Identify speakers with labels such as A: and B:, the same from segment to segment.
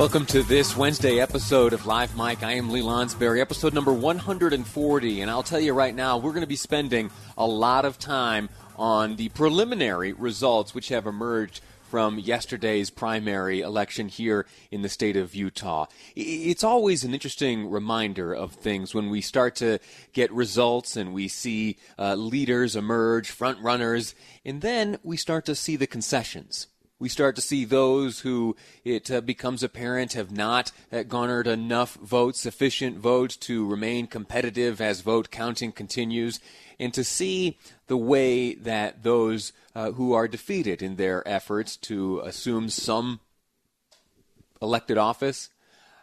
A: Welcome to this Wednesday episode of Live Mic. I am Lee Lonsberry, episode number 140, and I'll tell you right now, we're going to be spending a lot of time on the preliminary results which have emerged from yesterday's primary election here in the state of Utah. It's always an interesting reminder of things when we start to get results and we see uh, leaders emerge, front runners, and then we start to see the concessions we start to see those who it uh, becomes apparent have not uh, garnered enough votes, sufficient votes to remain competitive as vote counting continues, and to see the way that those uh, who are defeated in their efforts to assume some elected office,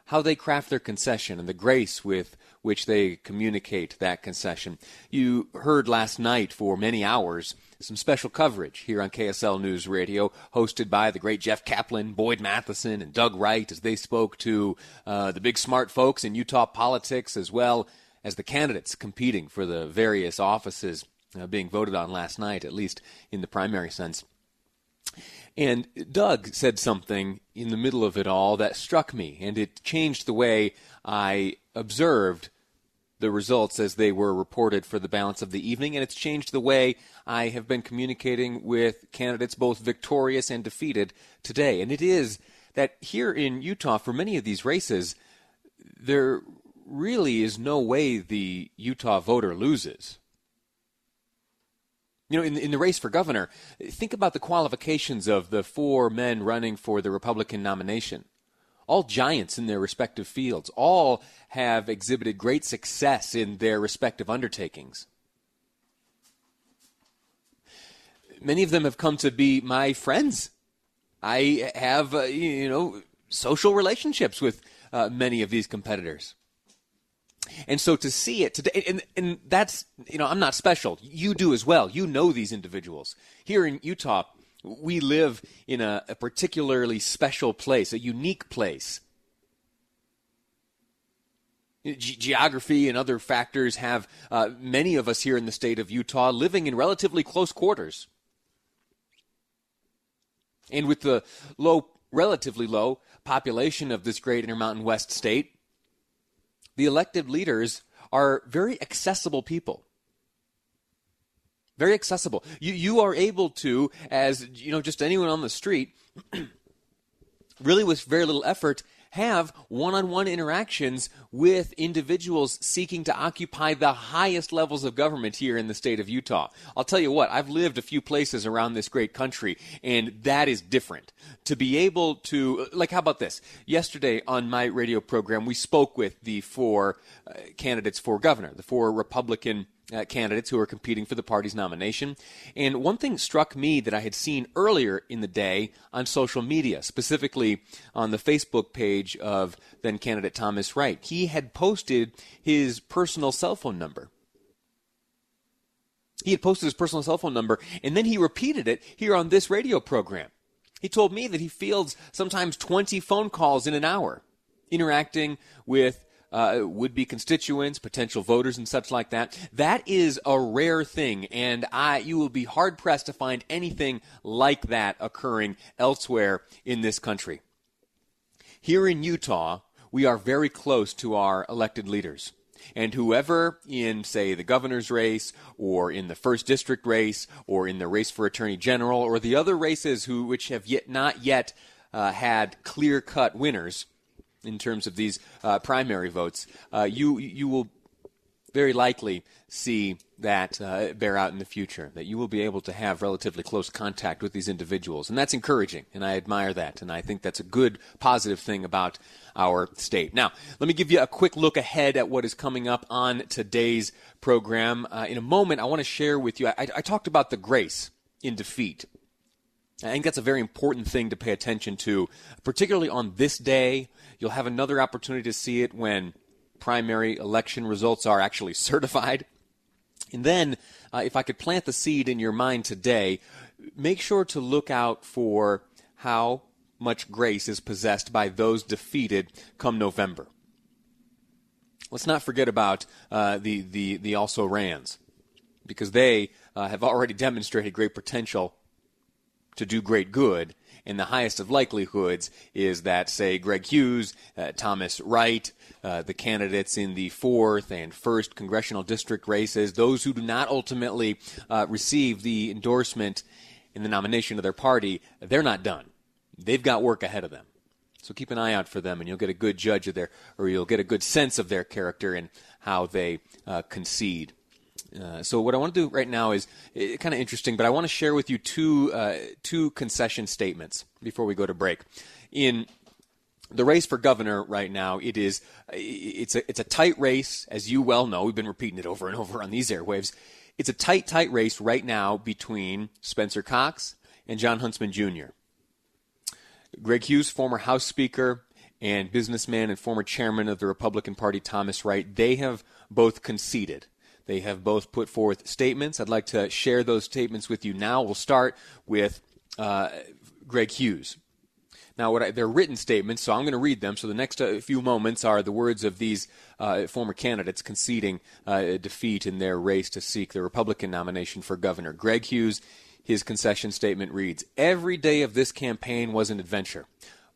A: how they craft their concession and the grace with which they communicate that concession. You heard last night for many hours some special coverage here on KSL News Radio, hosted by the great Jeff Caplan, Boyd Matheson, and Doug Wright, as they spoke to uh, the big smart folks in Utah politics, as well as the candidates competing for the various offices uh, being voted on last night, at least in the primary sense. And Doug said something in the middle of it all that struck me, and it changed the way I observed the results as they were reported for the balance of the evening, and it's changed the way I have been communicating with candidates, both victorious and defeated, today. And it is that here in Utah, for many of these races, there really is no way the Utah voter loses. You know, in, in the race for governor, think about the qualifications of the four men running for the Republican nomination all giants in their respective fields, all have exhibited great success in their respective undertakings. Many of them have come to be my friends. I have, uh, you know, social relationships with uh, many of these competitors. And so to see it today, and, and that's, you know, I'm not special. You do as well. You know these individuals. Here in Utah, we live in a, a particularly special place, a unique place. Ge- geography and other factors have uh, many of us here in the state of Utah living in relatively close quarters. And with the low, relatively low population of this great Intermountain West state, the elected leaders are very accessible people. Very accessible. You, you are able to, as you know, just anyone on the street, really with very little effort, have one on one interactions with individuals seeking to occupy the highest levels of government here in the state of Utah. I'll tell you what, I've lived a few places around this great country, and that is different. To be able to, like, how about this? Yesterday on my radio program, we spoke with the four uh, candidates for governor, the four Republican uh, candidates who are competing for the party's nomination. And one thing struck me that I had seen earlier in the day on social media, specifically on the Facebook page of then candidate Thomas Wright. He had posted his personal cell phone number. He had posted his personal cell phone number, and then he repeated it here on this radio program. He told me that he fields sometimes 20 phone calls in an hour, interacting with uh, would be constituents, potential voters, and such like that. That is a rare thing, and I you will be hard pressed to find anything like that occurring elsewhere in this country. Here in Utah, we are very close to our elected leaders. And whoever in, say, the governor's race, or in the first district race, or in the race for attorney general, or the other races who which have yet not yet uh, had clear cut winners, in terms of these uh, primary votes, uh, you you will very likely see that uh, bear out in the future. That you will be able to have relatively close contact with these individuals, and that's encouraging, and I admire that, and I think that's a good positive thing about our state. Now, let me give you a quick look ahead at what is coming up on today's program. Uh, in a moment, I want to share with you. I, I talked about the grace in defeat I think that's a very important thing to pay attention to, particularly on this day. You'll have another opportunity to see it when primary election results are actually certified. And then, uh, if I could plant the seed in your mind today, make sure to look out for how much grace is possessed by those defeated come November. Let's not forget about uh, the, the, the also rans, because they uh, have already demonstrated great potential to do great good. And the highest of likelihoods is that, say, Greg Hughes, uh, Thomas Wright, uh, the candidates in the fourth and first congressional district races, those who do not ultimately uh, receive the endorsement in the nomination of their party, they're not done. They've got work ahead of them. So keep an eye out for them, and you'll get a good judge of their, or you'll get a good sense of their character and how they uh, concede. Uh, so what I want to do right now is uh, kind of interesting, but I want to share with you two uh, two concession statements before we go to break. In the race for governor right now, it is it's a it's a tight race, as you well know. We've been repeating it over and over on these airwaves. It's a tight, tight race right now between Spencer Cox and Jon Huntsman Jr. Greg Hughes, former House Speaker and businessman and former chairman of the Republican Party, Thomas Wright, they have both conceded. They have both put forth statements. I'd like to share those statements with you now. We'll start with uh, Greg Hughes. Now, what I, they're written statements, so I'm going to read them. So the next uh, few moments are the words of these uh, former candidates conceding uh, defeat in their race to seek the Republican nomination for governor. Greg Hughes his concession statement reads Every day of this campaign was an adventure.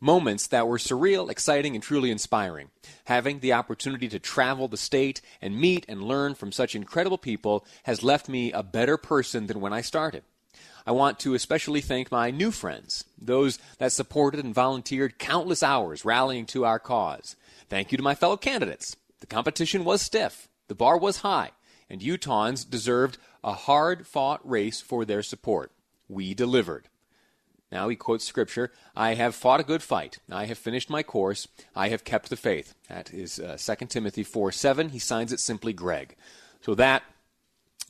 A: Moments that were surreal, exciting, and truly inspiring. Having the opportunity to travel the state and meet and learn from such incredible people has left me a better person than when I started. I want to especially thank my new friends, those that supported and volunteered countless hours rallying to our cause. Thank you to my fellow candidates. The competition was stiff, the bar was high, and Utahns deserved a hard fought race for their support. We delivered. Now he quotes scripture I have fought a good fight. I have finished my course. I have kept the faith. That is uh, 2 Timothy 4 7. He signs it simply Greg. So that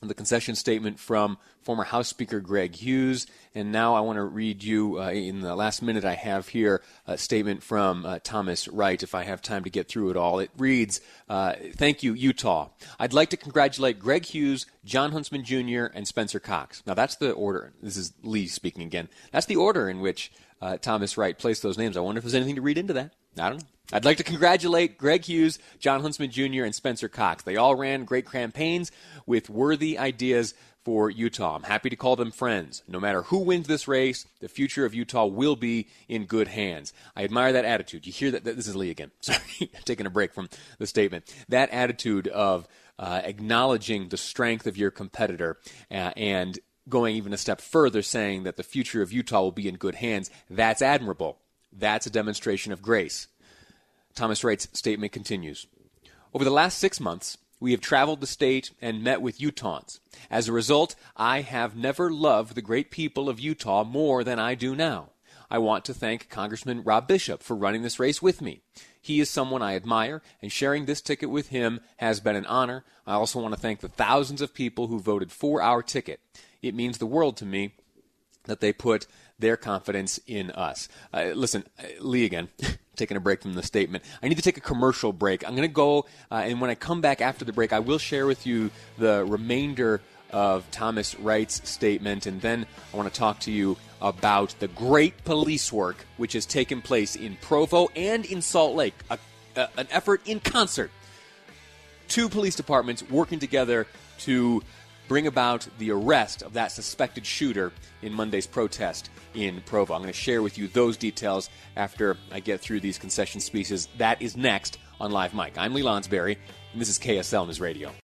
A: the concession statement from former House Speaker Greg Hughes. And now I want to read you, uh, in the last minute I have here, a statement from uh, Thomas Wright, if I have time to get through it all. It reads uh, Thank you, Utah. I'd like to congratulate Greg Hughes, Jon Huntsman Jr., and Spencer Cox. Now, that's the order. This is Lee speaking again. That's the order in which uh, Thomas Wright placed those names. I wonder if there's anything to read into that. I don't know. I'd like to congratulate Greg Hughes, Jon Huntsman Jr., and Spencer Cox. They all ran great campaigns with worthy ideas for Utah. I'm happy to call them friends. No matter who wins this race, the future of Utah will be in good hands. I admire that attitude. You hear that? This is Lee again. Sorry, taking a break from the statement. That attitude of uh, acknowledging the strength of your competitor uh, and going even a step further, saying that the future of Utah will be in good hands, that's admirable. That's a demonstration of grace. Thomas Wright's statement continues. Over the last six months, we have traveled the state and met with Utahns. As a result, I have never loved the great people of Utah more than I do now. I want to thank Congressman Rob Bishop for running this race with me. He is someone I admire, and sharing this ticket with him has been an honor. I also want to thank the thousands of people who voted for our ticket. It means the world to me that they put their confidence in us. Uh, listen, uh, Lee again. taking a break from the statement. I need to take a commercial break. I'm going to go, uh, and when I come back after the break, I will share with you the remainder of Thomas Wright's statement, and then I want to talk to you about the great police work which has taken place in Provo and in Salt Lake, a, a, an effort in concert. Two police departments working together to bring about the arrest of that suspected shooter in Monday's protest in Provo. I'm going to share with you those details after I get through these concession speeches. That is next on Live Mic. I'm Lee Lonsberry, and this is KSL News Radio.